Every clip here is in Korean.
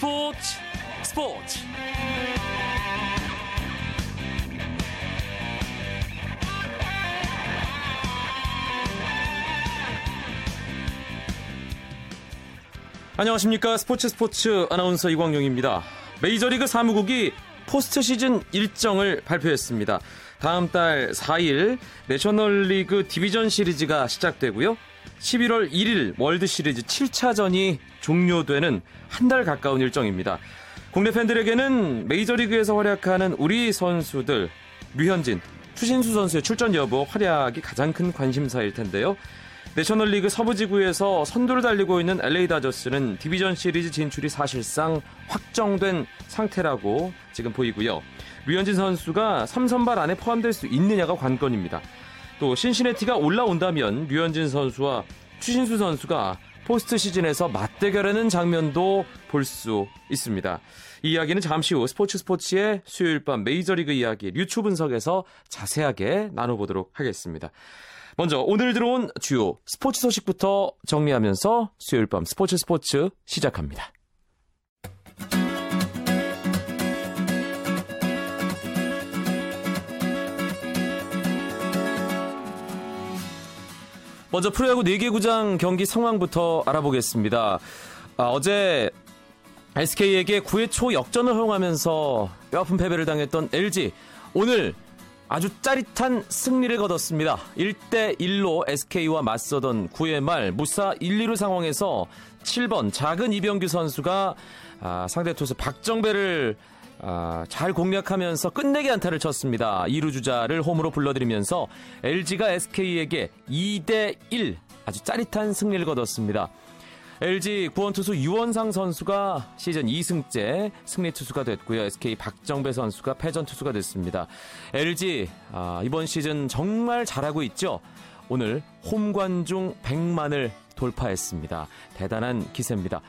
스포츠 스포츠 안녕하십니까 스포츠 스포츠 아나운서 이광용입니다. 메이저리그 사무국이 포스트 시즌 일정을 발표했습니다. 다음 달 4일 내셔널리그 디비전 시리즈가 시작되고요. 11월 1일 월드 시리즈 7차전이 종료되는 한 달 가까운 일정입니다. 국내 팬들에게는 메이저리그에서 활약하는 우리 선수들 류현진, 추신수 선수의 출전 여부, 활약이 가장 큰 관심사일 텐데요. 내셔널리그 서부지구에서 선두를 달리고 있는 LA 다저스는 디비전 시리즈 진출이 사실상 확정된 상태라고 지금 보이고요. 류현진 선수가 3선발 안에 포함될 수 있느냐가 관건입니다. 또 신시내티가 올라온다면 류현진 선수와 추신수 선수가 포스트 시즌에서 맞대결하는 장면도 볼 수 있습니다. 이 이야기는 잠시 후 스포츠 스포츠의 수요일 밤 메이저리그 이야기 류추 분석에서 자세하게 나눠보도록 하겠습니다. 먼저 오늘 들어온 주요 스포츠 소식부터 정리하면서 수요일 밤 스포츠 스포츠 시작합니다. 먼저 프로야구 4개 구장 경기 상황부터 알아보겠습니다. 아, 어제 SK에게 9회 초 역전을 허용하면서 뼈아픈 패배를 당했던 LG 오늘 아주 짜릿한 승리를 거뒀습니다. 1대1로 SK와 맞서던 9회 말 무사 1, 2루 상황에서 7번 작은 이병규 선수가 아, 상대 투수 박정배를 아, 잘 공략하면서 끝내기 안타를 쳤습니다. 2루 주자를 홈으로 불러들이면서 LG가 SK에게 2대 1 아주 짜릿한 승리를 거뒀습니다. LG 구원투수 유원상 선수가 시즌 2승째 승리 투수가 됐고요. SK 박정배 선수가 패전 투수가 됐습니다. LG 아, 이번 시즌 정말 잘하고 있죠. 오늘 홈관중 100만을 돌파했습니다. 대단한 기세입니다.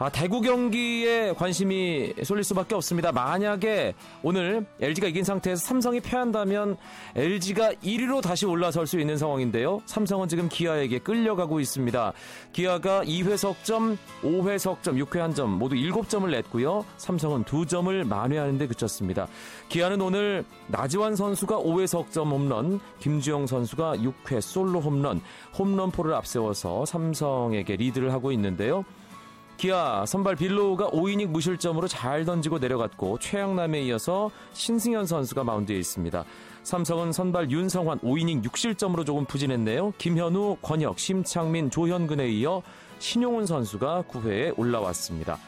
아, 대구 경기에 관심이 쏠릴 수밖에 없습니다. 만약에 오늘 LG가 이긴 상태에서 삼성이 패한다면 LG가 1위로 다시 올라설 수 있는 상황인데요. 삼성은 지금 기아에게 끌려가고 있습니다. 기아가 2회 석점, 5회 석점, 6회 한 점 모두 7점을 냈고요. 삼성은 2점을 만회하는 데 그쳤습니다. 기아는 오늘 나지완 선수가 5회 석점 홈런, 김주영 선수가 6회 솔로 홈런, 홈런포를 앞세워서 삼성에게 리드를 하고 있는데요. 기아 선발 빌로우가 5이닝 무실점으로 잘 던지고 내려갔고 최양남에 이어서 신승현 선수가 마운드에 있습니다. 삼성은 선발 윤성환 5이닝 6실점으로 조금 부진했네요. 김현우, 권혁, 심창민, 조현근에 이어 신용훈 선수가 9회에 올라왔습니다.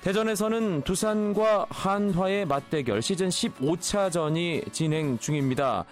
대전에서는 두산과 한화의 맞대결 시즌 15차전이 진행 중입니다.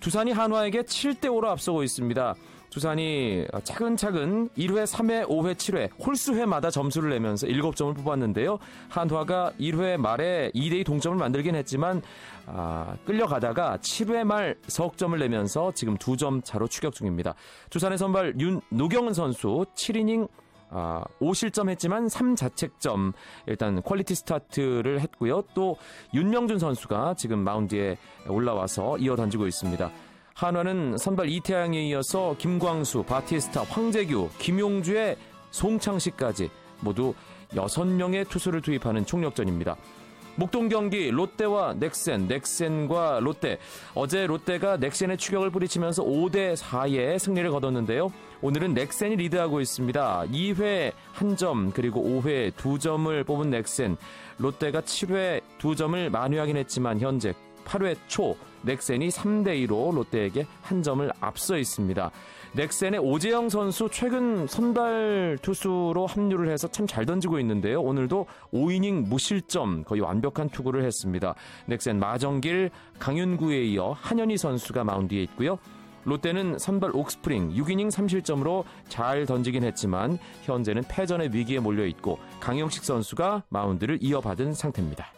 두산이 한화에게 7대5로 앞서고 있습니다. 두산이 차근차근 1회, 3회, 5회, 7회 홀수회마다 점수를 내면서 7점을 뽑았는데요. 한화가 1회 말에 2대2 동점을 만들긴 했지만 아, 끌려가다가 7회 말 석점을 내면서 지금 2점 차로 추격 중입니다. 두산의 선발 노경은 선수 7이닝 아, 5실점 했지만 3자책점 일단 퀄리티 스타트를 했고요. 또 윤명준 선수가 지금 마운드에 올라와서 이어 던지고 있습니다. 한화는 선발 이태양에 이어서 김광수, 바티스타, 황재규, 김용주의 송창식까지 모두 6명의 투수를 투입하는 총력전입니다. 목동 경기 롯데와 넥센, 넥센과 롯데. 어제 롯데가 넥센의 추격을 부딪히면서 5대 4의 승리를 거뒀는데요. 오늘은 넥센이 리드하고 있습니다. 2회 1점 그리고 5회 2점을 뽑은 넥센. 롯데가 7회 2점을 만회하긴 했지만 현재 8회 초 넥센이 3대2로 롯데에게 한 점을 앞서 있습니다. 넥센의 오재영 선수 최근 선발 투수로 합류를 해서 참 잘 던지고 있는데요. 오늘도 5이닝 무실점 거의 완벽한 투구를 했습니다. 넥센 마정길, 강윤구에 이어 한현희 선수가 마운드에 있고요. 롯데는 선발 옥스프링 6이닝 3실점으로 잘 던지긴 했지만 현재는 패전의 위기에 몰려 있고 강영식 선수가 마운드를 이어받은 상태입니다.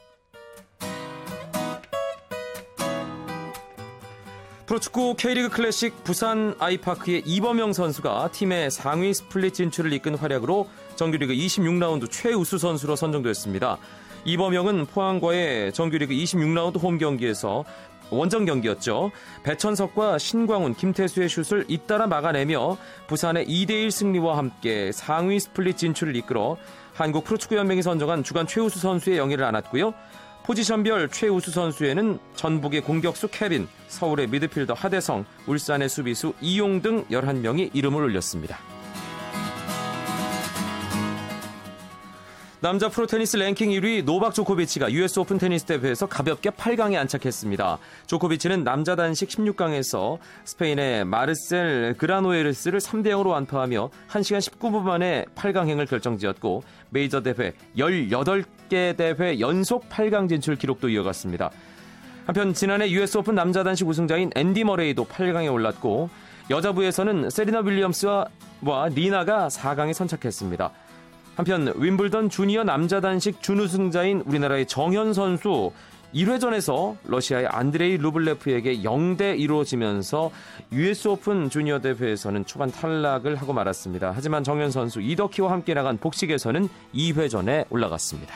프로축구 K리그 클래식 부산 아이파크의 이범영 선수가 팀의 상위 스플릿 진출을 이끈 활약으로 정규리그 26라운드 최우수 선수로 선정됐습니다. 이범영은 포항과의 정규리그 26라운드 홈 경기에서 원정 경기였죠. 배천석과 신광훈, 김태수의 슛을 잇따라 막아내며 부산의 2대1 승리와 함께 상위 스플릿 진출을 이끌어 한국 프로축구연맹이 선정한 주간 최우수 선수의 영예를 안았고요. 포지션별 최우수 선수에는 전북의 공격수 케빈, 서울의 미드필더 하대성, 울산의 수비수 이용 등 11명이 이름을 올렸습니다. 남자 프로 테니스 랭킹 1위 노박 조코비치가 US 오픈 테니스 대회에서 가볍게 8강에 안착했습니다. 조코비치는 남자 단식 16강에서 스페인의 마르셀 그라노예르스를 3대 0으로 완파하며 1시간 19분 만에 8강행을 결정지었고 메이저 대회 18 개 대회 연속 8강 진출 기록도 이어갔습니다. 한편 지난해 US 오픈 남자 단식 우승자인 앤디 머레이도 8강에 올랐고 여자부에서는 세리나 윌리엄스와 리나가 4강에 선착했습니다. 한편 윈블던 주니어 남자 단식 준우승자인 우리나라의 정현 선수 1회전에서 러시아의 안드레이 루블레프에게 0대 1로 지면서 US 오픈 주니어 대회에서는 초반 탈락을 하고 말았습니다. 하지만 정현 선수 이더키와 함께 나간 복식에서는 2회전에 올라갔습니다.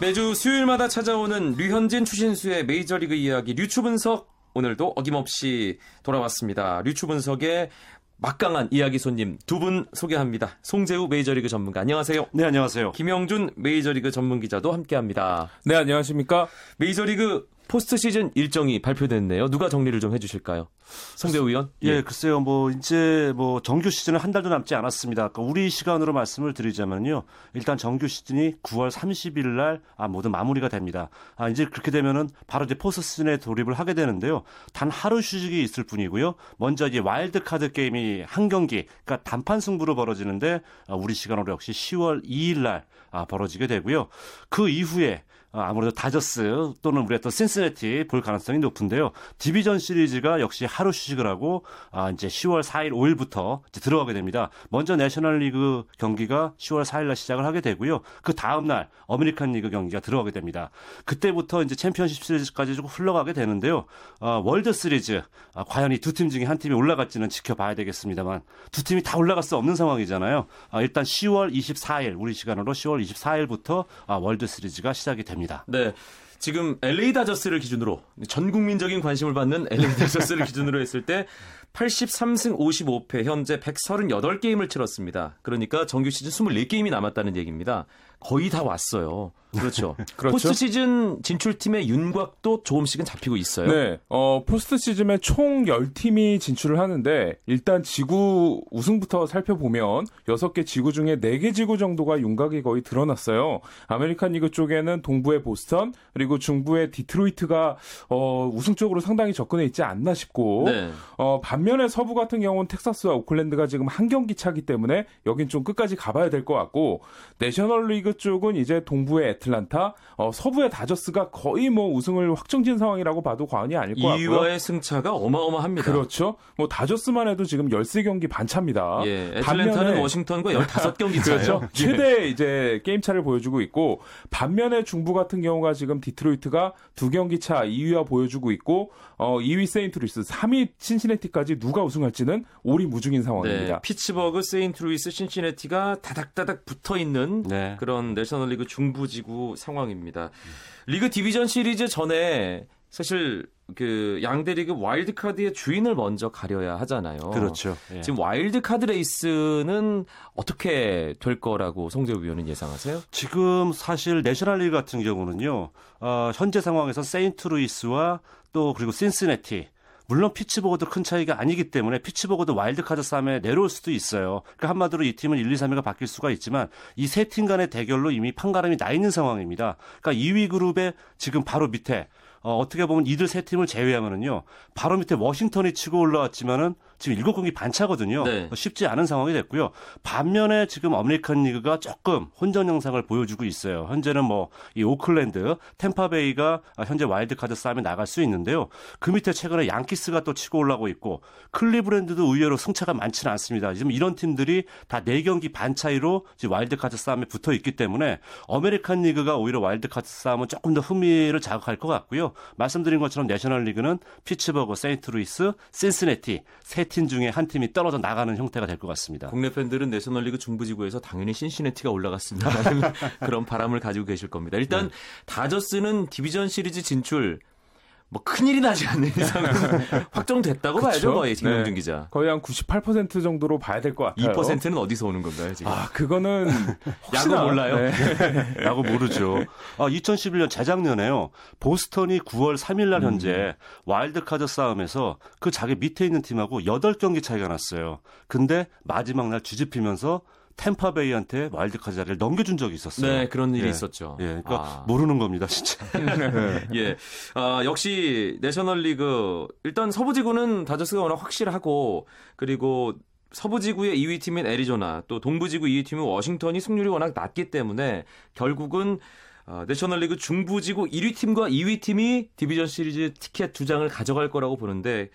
매주 수요일마다 찾아오는 류현진 추신수의 메이저리그 이야기 류추 분석 오늘도 어김없이 돌아왔습니다. 류추 분석의 막강한 이야기 손님 두 분 소개합니다. 송재우 메이저리그 전문가 안녕하세요. 네 안녕하세요. 김영준 메이저리그 전문 기자도 함께합니다. 네 안녕하십니까. 메이저리그 포스트 시즌 일정이 발표됐네요. 누가 정리를 좀 해주실까요? 성대우 의원? 예, 예, 글쎄요. 뭐 이제 뭐 정규 시즌은 한 달도 남지 않았습니다. 그러니까 우리 시간으로 말씀을 드리자면요. 일단 정규 시즌이 9월 30일 날 아, 모두 마무리가 됩니다. 아, 이제 그렇게 되면은 바로 이제 포스트 시즌에 돌입을 하게 되는데요. 단 하루 휴식이 있을 뿐이고요. 먼저 이제 와일드 카드 게임이 한 경기, 그러니까 단판 승부로 벌어지는데 아, 우리 시간으로 역시 10월 2일 날 아, 벌어지게 되고요. 그 이후에 어, 아무래도 다저스 또는 우리가 또 신시내티 볼 가능성이 높은데요. 디비전 시리즈가 역시 하루 휴식을 하고 아 이제 10월 4일 5일부터 이제 들어가게 됩니다. 먼저 내셔널리그 경기가 10월 4일 날 시작을 하게 되고요. 그 다음 날 아메리칸 리그 경기가 들어가게 됩니다. 그때부터 이제 챔피언십 시리즈까지 좀 흘러가게 되는데요. 아, 월드 시리즈 아, 과연 이 두 팀 중에 한 팀이 올라갈지는 지켜봐야 되겠습니다만 두 팀이 다 올라갈 수 없는 상황이잖아요. 아, 일단 10월 24일 우리 시간으로 10월 24일부터 아, 월드 시리즈가 시작이 됩니다. 됩니다. 네. 지금 LA 다저스를 기준으로 전 국민적인 관심을 받는 LA 다저스를 기준으로 했을 때 83승 55패 현재 138게임을 치렀습니다. 그러니까 정규 시즌 24게임이 남았다는 얘기입니다. 거의 다 왔어요. 그렇죠. 그렇죠. 포스트 시즌 진출팀의 윤곽도 조금씩은 잡히고 있어요. 네. 어, 포스트 시즌에 총 10팀이 진출을 하는데 일단 지구 우승부터 살펴보면 6개 지구 중에 4개 지구 정도가 윤곽이 거의 드러났어요. 아메리칸 리그 쪽에는 동부의 보스턴 그리고 중부의 디트로이트가 어, 우승 쪽으로 상당히 접근해 있지 않나 싶고 네. 어, 반면에 서부 같은 경우는 텍사스와 오클랜드가 지금 한 경기 차기 때문에 여긴 좀 끝까지 가봐야 될 것 같고 내셔널 리그 쪽은 이제 동부의 애틀란타, 어, 서부의 다저스가 거의 뭐 우승을 확정진 상황이라고 봐도 과언이 아닐 것 같고요. 2위와의 승차가 어마어마합니다. 그렇죠. 뭐 다저스만 해도 지금 13경기 반차입니다. 예, 애틀란타는 워싱턴과 15경기 차예요. 그렇죠. 최대 이제 게임 차를 보여주고 있고 반면에 중부 같은 경우가 지금 디트로이트가 두 경기 차 2위와 보여주고 있고 어, 2위 세인트루이스, 3위 신시내티까지 누가 우승할지는 오리무중인 상황입니다. 네, 피츠버그, 세인트루이스, 신시내티가 다닥다닥 붙어 있는 네. 그런 내셔널리그 중부지구 상황입니다. 리그 디비전 시리즈 전에 사실 그 양대 리그 와일드 카드의 주인을 먼저 가려야 하잖아요. 그렇죠. 예. 지금 와일드 카드 레이스는 어떻게 될 거라고 송재우 위원은 예상하세요? 지금 사실 내셔널리그 같은 경우는요. 어, 현재 상황에서 세인트루이스와 또 그리고 신시내티 물론 피츠버그도 큰 차이가 아니기 때문에 피츠버그도 와일드카드 싸움에 내려올 수도 있어요. 그러니까 한마디로 이 팀은 1, 2, 3위가 바뀔 수가 있지만 이 세 팀 간의 대결로 이미 판가름이 나 있는 상황입니다. 그러니까 2위 그룹의 지금 바로 밑에 어, 어떻게 보면 이들 세 팀을 제외하면은요 바로 밑에 워싱턴이 치고 올라왔지만은 지금 7경기 반차거든요. 네. 쉽지 않은 상황이 됐고요. 반면에 지금 아메리칸 리그가 조금 혼전 양상을 보여주고 있어요. 현재는 뭐 이 오클랜드, 템파베이가 현재 와일드카드 싸움에 나갈 수 있는데요. 그 밑에 최근에 양키스가 또 치고 올라오고 있고 클리브랜드도 의외로 승차가 많지는 않습니다. 지금 이런 팀들이 다 4경기 반 차이로 지금 와일드카드 싸움에 붙어 있기 때문에 아메리칸 리그가 오히려 와일드카드 싸움은 조금 더 흥미를 자극할 것 같고요. 말씀드린 것처럼 내셔널 리그는 피츠버그, 세인트루이스, 신시내티 세팀 중에 한 팀이 떨어져 나가는 형태가 될 것 같습니다. 국내 팬들은 내셔널리그 중부지구에서 당연히 신시내티가 올라갔습니다. 그런 바람을 가지고 계실 겁니다. 일단 네. 다저스는 디비전 시리즈 진출 뭐 큰일이 나지 않는 이상은 확정됐다고 봐야죠? 거의 김영준 네. 기자. 거의 한 98% 정도로 봐야 될 것 같아요. 2%는 어디서 오는 건가요, 지금? 아, 그거는 야구 혹시나, 몰라요? 네. 라고 모르죠. 아, 2011년 재작년에요. 보스턴이 9월 3일 날 현재 와일드카드 싸움에서 그 자기 밑에 있는 팀하고 8경기 차이가 났어요. 근데 마지막 날 뒤집히면서 템파베이한테 와일드카드 자리를 넘겨준 적이 있었어요. 네, 그런 일이 예. 있었죠. 예, 그러니까 아. 모르는 겁니다, 진짜. 예. 아, 역시 내셔널리그 일단 서부지구는 다저스가 워낙 확실하고 그리고 서부지구의 2위 팀인 애리조나 또 동부지구 2위 팀인 워싱턴이 승률이 워낙 낮기 때문에 결국은 어, 내셔널리그 중부지구 1위 팀과 2위 팀이 디비전 시리즈 티켓 두 장을 가져갈 거라고 보는데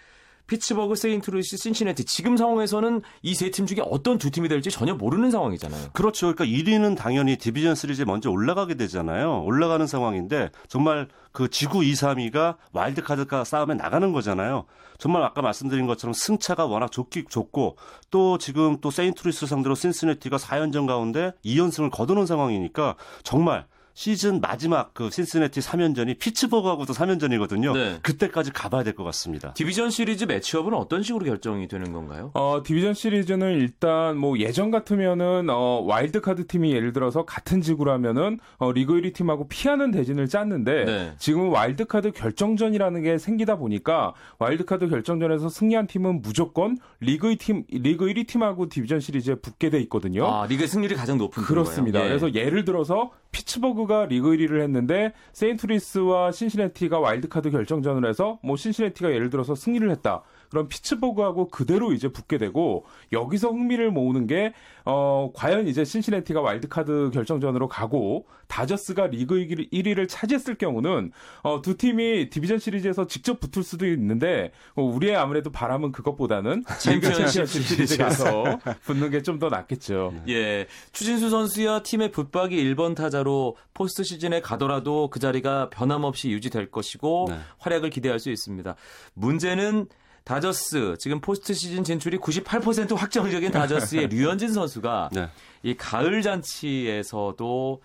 피츠버그, 세인트루이스, 신시내티 지금 상황에서는 이 세 팀 중에 어떤 두 팀이 될지 전혀 모르는 상황이잖아요. 그렇죠. 그러니까 1위는 당연히 디비전 시리즈에 먼저 올라가게 되잖아요. 올라가는 상황인데 정말 그 지구 2, 3위가 와일드카드가 싸움에 나가는 거잖아요. 정말 아까 말씀드린 것처럼 승차가 워낙 좁기 좁고 또 지금 또 세인트루이스 상대로 신시내티가 4연전 가운데 2연승을 거두는 상황이니까 정말 시즌 마지막 그 신시내티 3연전이 피츠버그하고도 3연전이거든요. 네. 그때까지 가봐야 될 것 같습니다. 디비전 시리즈 매치업은 어떤 식으로 결정이 되는 건가요? 어, 디비전 시리즈는 일단 뭐 예전 같으면은 어, 와일드카드 팀이 예를 들어서 같은 지구라면은 어, 리그 1위 팀하고 피하는 대진을 짰는데 네. 지금은 와일드카드 결정전이라는 게 생기다 보니까 와일드카드 결정전에서 승리한 팀은 무조건 리그 2팀 리그 1위 팀하고 디비전 시리즈에 붙게 돼 있거든요. 아, 리그 승률이 가장 높은 그렇습니다. 예. 그래서 예를 들어서 피츠버그 가 리그 1위를 했는데 세인트루이스와 신시내티가 와일드카드 결정전을 해서 뭐 신시내티가 예를 들어서 승리를 했다. 그럼 피츠버그하고 그대로 이제 붙게 되고 여기서 흥미를 모으는 게 어, 과연 이제 신시내티가 와일드카드 결정전으로 가고 다저스가 리그 1위를 차지했을 경우는 어, 두 팀이 디비전 시리즈에서 직접 붙을 수도 있는데 어, 우리의 아무래도 바람은 그것보다는 챔피언십 시리즈 가서 붙는 게 좀 더 낫겠죠. 예. 추신수 선수야 팀의 붙박이 1번 타자로 포스트 시즌에 가더라도 그 자리가 변함없이 유지될 것이고 네. 활약을 기대할 수 있습니다. 문제는 다저스 지금 포스트 시즌 진출이 98% 확정적인 다저스의 류현진 선수가 네. 이 가을 잔치에서도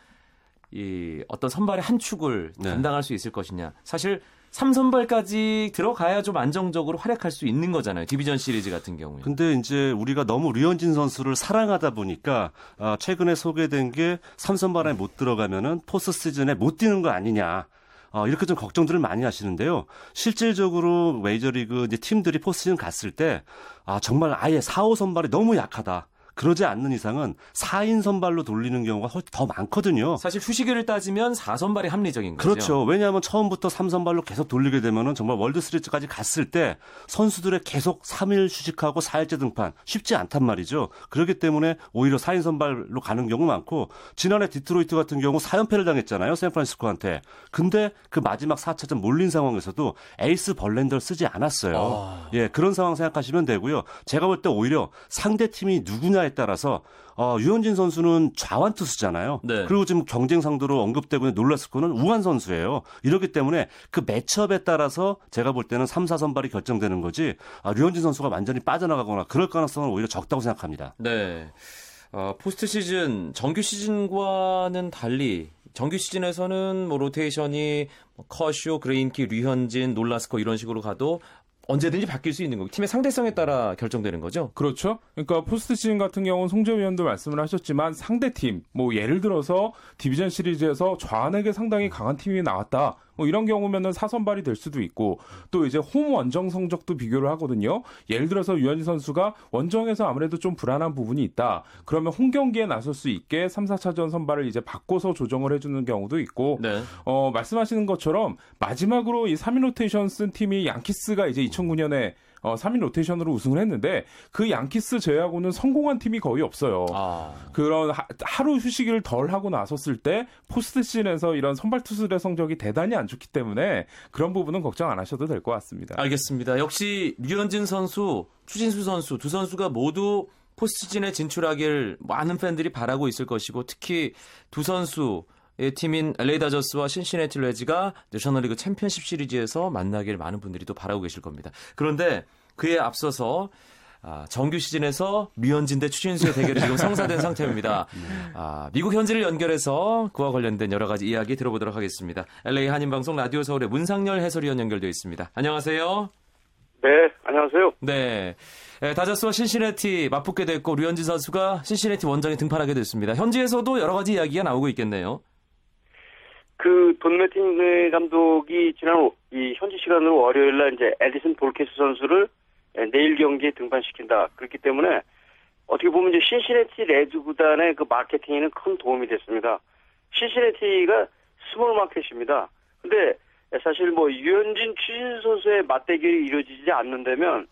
이 어떤 선발의 한 축을 네. 담당할 수 있을 것이냐. 사실 3선발까지 들어가야 좀 안정적으로 활약할 수 있는 거잖아요. 디비전 시리즈 같은 경우에. 근데 이제 우리가 너무 류현진 선수를 사랑하다 보니까 아, 최근에 소개된 게 삼선발에 못 들어가면은 포스트 시즌에 못 뛰는 거 아니냐. 어, 이렇게 좀 걱정들을 많이 하시는데요. 실질적으로 메이저리그 팀들이 포스트 시즌 갔을 때 아, 정말 아예 4, 5 선발이 너무 약하다. 그러지 않는 이상은 4인 선발로 돌리는 경우가 훨씬 더 많거든요. 사실 휴식을 따지면 4선발이 합리적인 거죠. 그렇죠. 왜냐하면 처음부터 3선발로 계속 돌리게 되면은 정말 월드 시리즈까지 갔을 때 선수들의 계속 3일 휴식하고 4일째 등판 쉽지 않단 말이죠. 그렇기 때문에 오히려 4인 선발로 가는 경우 많고 지난해 디트로이트 같은 경우 4연패를 당했잖아요. 샌프란시스코한테. 근데 그 마지막 4차전 몰린 상황에서도 에이스 벌렌더를 쓰지 않았어요. 아. 예, 그런 상황 생각하시면 되고요. 제가 볼 때 오히려 상대 팀이 누구냐에 따라서 어, 류현진 선수는 좌완 투수잖아요. 네. 그리고 지금 경쟁 상대로 언급되고 있는 놀라스코는 우완 선수예요. 이렇기 때문에 그 매치업에 따라서 제가 볼 때는 3, 4선발이 결정되는 거지 아, 류현진 선수가 완전히 빠져나가거나 그럴 가능성은 오히려 적다고 생각합니다. 네. 어, 포스트 시즌, 정규 시즌과는 달리 정규 시즌에서는 뭐 로테이션이 뭐 커쇼, 그레인키, 류현진, 놀라스코 이런 식으로 가도 언제든지 바뀔 수 있는 거고 팀의 상대성에 따라 결정되는 거죠. 그렇죠. 그러니까 포스트 시즌 같은 경우는 송재우 위원도 말씀을 하셨지만 상대 팀, 뭐 예를 들어서 디비전 시리즈에서 좌완에게 상당히 강한 팀이 나왔다. 뭐 이런 경우면은 사선발이 될 수도 있고 또 이제 홈 원정 성적도 비교를 하거든요. 예를 들어서 류현진 선수가 원정에서 아무래도 좀 불안한 부분이 있다. 그러면 홈 경기에 나설 수 있게 3, 4차전 선발을 이제 바꿔서 조정을 해주는 경우도 있고 네. 어, 말씀하시는 것처럼 마지막으로 이 3인 로테이션 쓴 팀이 양키스가 이제 2009년에 어, 3인 로테이션으로 우승을 했는데 그 양키스 제외하고는 성공한 팀이 거의 없어요. 아. 그런 하루 휴식을 덜 하고 나섰을 때 포스트 시즌에서 이런 선발 투수들의 성적이 대단히 안 좋기 때문에 그런 부분은 걱정 안 하셔도 될 것 같습니다. 알겠습니다. 역시 류현진 선수, 추진수 선수 두 선수가 모두 포스트시즌에 진출하길 많은 팬들이 바라고 있을 것이고 특히 두 선수 의 팀인 LA 다저스와 신시내티 레즈가 내셔널리그 챔피언십 시리즈에서 만나길 많은 분들이 또 바라고 계실 겁니다. 그런데 그에 앞서서 아, 정규 시즌에서 류현진 대 추진수의 대결이 지금 성사된 상태입니다. 아, 미국 현지를 연결해서 그와 관련된 여러 가지 이야기 들어보도록 하겠습니다. LA 한인방송 라디오 서울의 문상열 해설위원 연결되어 있습니다. 안녕하세요. 네, 안녕하세요. 네. 에, 다저스와 신시내티 맞붙게 됐고 류현진 선수가 신시내티 원정에 등판하게 됐습니다. 현지에서도 여러 가지 이야기가 나오고 있겠네요. 그 돈 매팅리 감독이 지난 이 현지 시간으로 월요일 날 이제 에딘슨 볼케스 선수를 내일 경기에 등판시킨다. 그렇기 때문에 어떻게 보면 이제 신시내티 레드 구단의 그 마케팅에는 큰 도움이 됐습니다. 신시내티가 스몰 마켓입니다. 근데 사실 뭐 유현진 추진 선수의 맞대결이 이루어지지 않는다면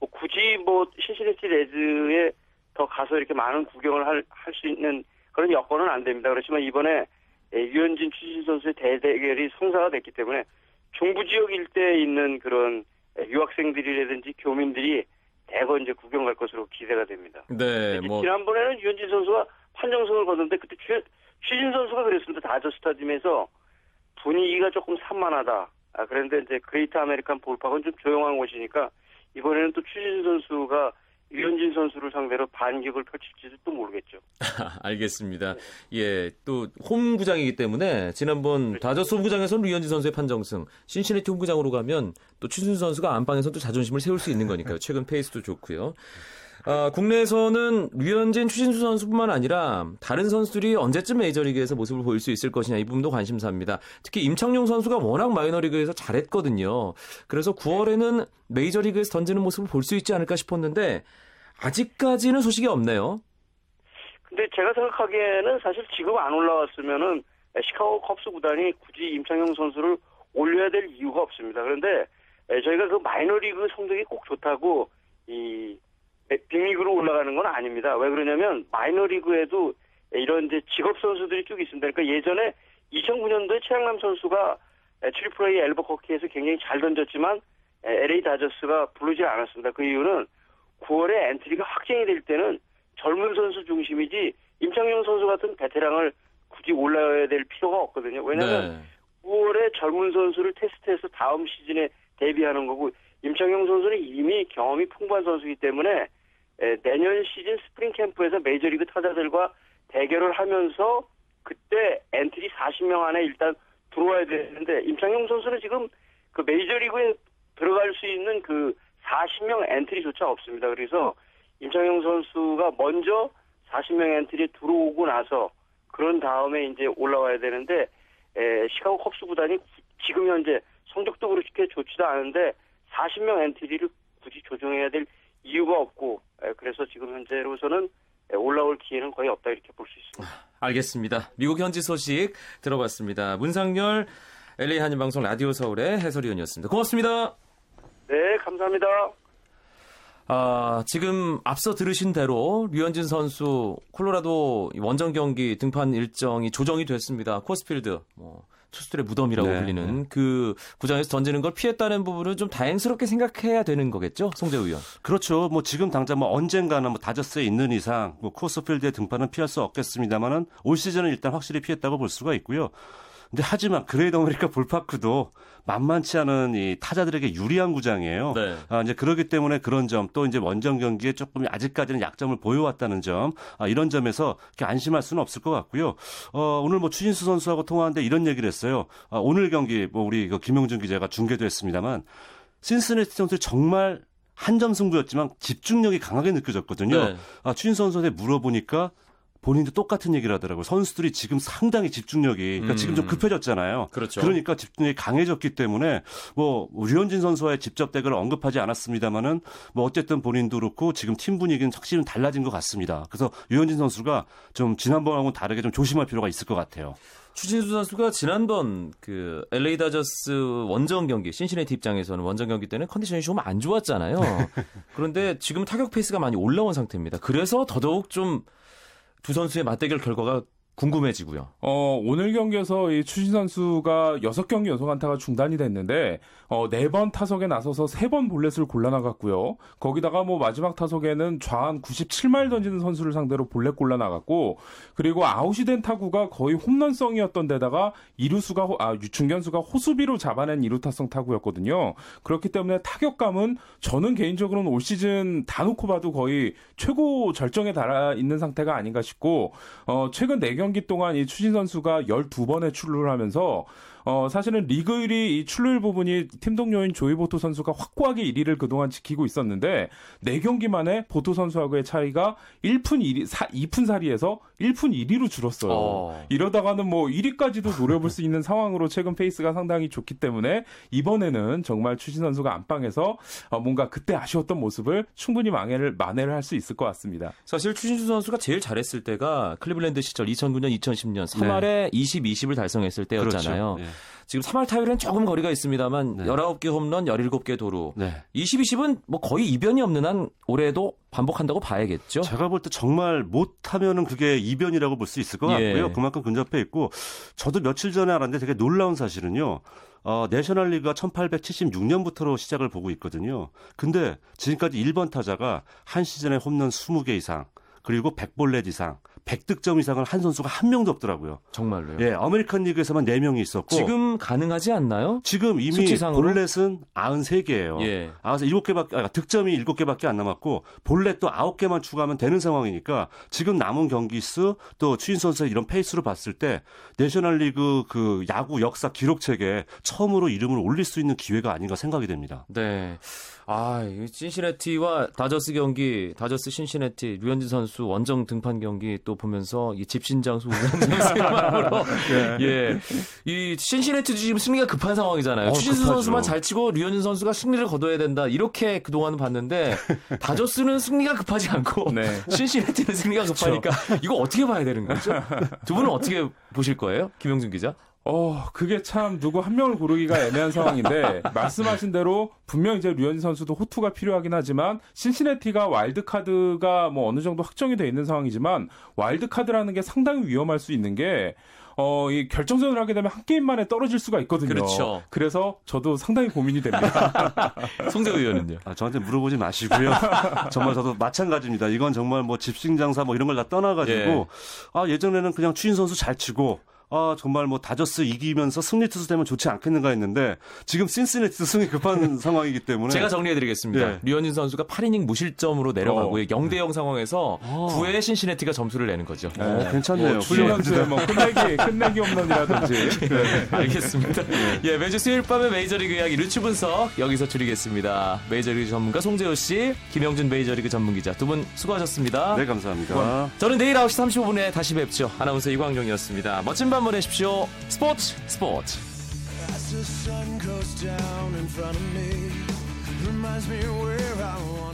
뭐 굳이 뭐 신시내티 레드에 더 가서 이렇게 많은 구경을 할 수 있는 그런 여건은 안 됩니다. 그렇지만 이번에 예, 유현진 추진 선수의 대대결이 성사가 됐기 때문에 중부 지역 일대에 있는 그런 유학생들이라든지 교민들이 대거 이제 구경 갈 것으로 기대가 됩니다. 네, 뭐 지난번에는 유현진 선수가 판정승을 거뒀는데 그때 추, 추신수 선수가 그랬습니다. 다저 스타디움에서 분위기가 조금 산만하다. 아, 그런데 이제 그레이트 아메리칸 볼파크는 좀 조용한 곳이니까 이번에는 또 추신수 선수가 류현진 선수를 상대로 반격을 펼칠지도 또 모르겠죠. 알겠습니다. 예, 또 홈구장이기 때문에 지난번 그렇죠. 다저스 홈구장에서는 류현진 선수의 판정승, 신시내티 홈구장으로 가면 또 추신수 선수가 안방에서 또 자존심을 세울 수 있는 거니까요. 최근 페이스도 좋고요. 아, 국내에서는 류현진, 추신수 선수뿐만 아니라 다른 선수들이 언제쯤 메이저리그에서 모습을 보일 수 있을 것이냐 이 부분도 관심사입니다. 특히 임창용 선수가 워낙 마이너리그에서 잘했거든요. 그래서 9월에는 메이저리그에서 던지는 모습을 볼 수 있지 않을까 싶었는데 아직까지는 소식이 없네요. 근데 제가 생각하기에는 사실 지금 안 올라왔으면은 시카고 컵스 구단이 굳이 임창용 선수를 올려야 될 이유가 없습니다. 그런데 저희가 그 마이너리그 성적이 꼭 좋다고 이 빅리그로 올라가는 건 아닙니다. 왜 그러냐면 마이너리그에도 이런 이제 직업 선수들이 쭉 있습니다. 그러니까 예전에 2009년도에 최향남 선수가 트리플 A 앨버커키에서 굉장히 잘 던졌지만 LA 다저스가 부르지 않았습니다. 그 이유는 9월에 엔트리가 확정이 될 때는 젊은 선수 중심이지 임창용 선수 같은 베테랑을 굳이 올라야 될 필요가 없거든요. 왜냐하면 네. 9월에 젊은 선수를 테스트해서 다음 시즌에 대비하는 거고 임창용 선수는 이미 경험이 풍부한 선수이기 때문에 내년 시즌 스프링 캠프에서 메이저리그 타자들과 대결을 하면서 그때 엔트리 40명 안에 일단 들어와야 되는데 임창용 선수는 지금 그 메이저리그에 들어갈 수 있는 그 40명 엔트리조차 없습니다. 그래서 임창용 선수가 먼저 40명 엔트리에 들어오고 나서 그런 다음에 이제 올라와야 되는데 에, 시카고 컵스 구단이 지금 현재 성적도 그렇게 좋지도 않은데 40명 엔트리를 굳이 조정해야 될 그래서 지금 현재로서는 올라올 기회는 거의 없다 이렇게 볼 수 있습니다. 알겠습니다. 미국 현지 소식 들어봤습니다. 문상열 LA 한인방송 라디오 서울의 해설위원이었습니다. 고맙습니다. 네, 감사합니다. 아, 지금 앞서 들으신 대로 류현진 선수 콜로라도 원정 경기 등판 일정이 조정이 됐습니다. 쿠어스필드 뭐 투수들의 무덤이라고 네, 불리는 네. 그 구장에서 던지는 걸 피했다는 부분은 좀 다행스럽게 생각해야 되는 거겠죠, 송재우 위원. 그렇죠. 뭐 지금 당장 뭐 언젠가는 뭐 다저스에 있는 이상 뭐 쿠어스필드의 등판은 피할 수 없겠습니다만은 올 시즌은 일단 확실히 피했다고 볼 수가 있고요. 근데 하지만 Great American Ball Park도 만만치 않은 이 타자들에게 유리한 구장이에요. 네. 아, 이제 그러기 때문에 그런 점 또 이제 원정 경기에 조금 아직까지는 약점을 보여왔다는 점 아, 이런 점에서 이렇게 안심할 수는 없을 것 같고요. 어, 오늘 뭐 추신수 선수하고 통화하는데 이런 얘기를 했어요. 아, 오늘 경기 뭐 우리 그 김용준 기자가 중계도 했습니다만 신스네티 선수 정말 한 점 승부였지만 집중력이 강하게 느껴졌거든요. 네. 아, 추신수 선수한테 물어보니까 본인도 똑같은 얘기를 하더라고요. 선수들이 지금 상당히 집중력이 그러니까 음. 지금 좀 급해졌잖아요. 그렇죠. 러니까 집중력이 강해졌기 때문에 뭐 류현진 선수와의 직접 대결을 언급하지 않았습니다만은 뭐 어쨌든 본인도 그렇고 지금 팀 분위기는 확실히 달라진 것 같습니다. 그래서 류현진 선수가 좀 지난번하고는 다르게 좀 조심할 필요가 있을 것 같아요. 추신수 선수가 지난번 그 LA 다저스 원정 경기 신시내티 입장에서는 원정 경기 때는 컨디션이 좀 안 좋았잖아요. 그런데 지금 타격 페이스가 많이 올라온 상태입니다. 그래서 더더욱 좀 두 선수의 맞대결 결과가 궁금해지고요. 어, 오늘 경기에서 이 추신수 선수가 6경기 연속 안타가 중단이 됐는데, 어, 4번 타석에 나서서 3번 볼넷을 골라나갔고요. 거기다가 뭐 마지막 타석에는 좌한 97마일 던지는 선수를 상대로 볼넷 골라나갔고, 그리고 아웃이 된 타구가 거의 홈런성이었던 데다가 이루수가, 호- 아, 유충견수가 호수비로 잡아낸 이루타성 타구였거든요. 그렇기 때문에 타격감은 저는 개인적으로는 올 시즌 다 놓고 봐도 거의 최고 절정에 달아 있는 상태가 아닌가 싶고, 어, 최근 4경 기 동안 이 추신 선수가 12번의 출루를 하면서 어, 사실은 리그 1위 이 출루율 부분이 팀 동료인 조이 보토 선수가 확고하게 1위를 그동안 지키고 있었는데 4경기 만에 보토 선수하고의 차이가 1푼 1리, 4, 2푼 4리에서 1푼 1리로 줄었어요. 어. 이러다가는 뭐 1위까지도 노려볼 수 있는 상황으로 최근 페이스가 상당히 좋기 때문에 이번에는 정말 추신수 선수가 안방에서 어, 뭔가 그때 아쉬웠던 모습을 충분히 만회를, 만회를 할 수 있을 것 같습니다. 사실 추신수 선수가 제일 잘했을 때가 클리블랜드 시절 2009년, 2010년 3할에 20, 20을 달성했을 때였잖아요. 그렇죠. 네. 지금 3할 타율은 조금 거리가 있습니다만 네. 19개 홈런, 17개 도루. 네. 20, 20은 뭐 거의 이변이 없는 한 올해도 반복한다고 봐야겠죠. 제가 볼 때 정말 못하면은 그게 이변이라고 볼 수 있을 것 예. 같고요. 그만큼 근접해 있고 저도 며칠 전에 알았는데 되게 놀라운 사실은요. 어, 내셔널리그가 1876년부터로 시작을 보고 있거든요. 근데 지금까지 1번 타자가 한 시즌에 홈런 20개 이상 그리고 100볼넷 이상 100득점 이상을 한 선수가 한 명도 없더라고요. 정말로요. 예, 아메리칸 리그에서만 4명이 있었고 지금 가능하지 않나요? 지금 이미 수치상으로? 볼넷은 93개예요. 예. 아, 7개밖에, 아, 득점이 7개밖에 안 남았고, 볼넷도 9개만 추가하면 되는 상황이니까, 지금 남은 경기 수, 또 추신수 선수의 이런 페이스로 봤을 때, 내셔널 리그 그 야구 역사 기록책에 처음으로 이름을 올릴 수 있는 기회가 아닌가 생각이 됩니다. 네. 아, 이 신시내티와 다저스 경기, 다저스 신시내티, 류현진 선수 원정 등판 경기 또 보면서 이 집신장수 우상장수의 마음으로 예. 이 신시내티도 지금 승리가 급한 상황이잖아요. 어, 추신수 급하죠. 선수만 잘 치고 류현진 선수가 승리를 거둬야 된다. 이렇게 그 동안은 봤는데 다저스는 승리가 급하지 않고 네. 신시내티는 승리가 급하니까 이거 어떻게 봐야 되는 거죠? 두 분은 어떻게 보실 거예요? 김영준 기자? 어, 그게 참 누구 한 명을 고르기가 애매한 상황인데 말씀하신 대로 분명 이제 류현진 선수도 호투가 필요하긴 하지만 신시내티가 와일드 카드가 뭐 어느 정도 확정이 돼 있는 상황이지만 와일드 카드라는 게 상당히 위험할 수 있는 게 어, 이 결정전을 하게 되면 한 게임 만에 떨어질 수가 있거든요. 그렇죠. 그래서 저도 상당히 고민이 됩니다. 송재우 위원은요? 아, 저한테 물어보지 마시고요. 정말 저도 마찬가지입니다. 이건 정말 뭐 집신 장사 뭐 이런 걸 다 떠나가지고, 예. 아, 예전에는 그냥 추인 선수 잘 치고, 아, 정말 뭐 다저스 이기면서 승리 투수 되면 좋지 않겠는가 했는데, 지금 신시내티도 승리 급한 상황이기 때문에. 제가 정리해드리겠습니다. 예. 류현진 선수가 8이닝 무실점으로 내려가고요. 어. 0대0 상황에서 9회 신시내티가 점수를 내는 거죠. 어, 괜찮네요. 뭐, 훌륭한 수의 뭐 끝내기 끝내기 홈런이라든지 네. 알겠습니다. 예, 매주 수요일 밤에 메이저리그 이야기 루치 분석 여기서 줄이겠습니다. 메이저리그 전문가 송재호 씨, 김영준 메이저리그 전문기자 두 분 수고하셨습니다. 네, 감사합니다. 저는 내일 9시 35분에 다시 뵙죠. 아나운서 이광용이었습니다. 멋진 밤 보내십시오. 스포츠 스포츠. As the sun goes down in front of me, reminds me where I want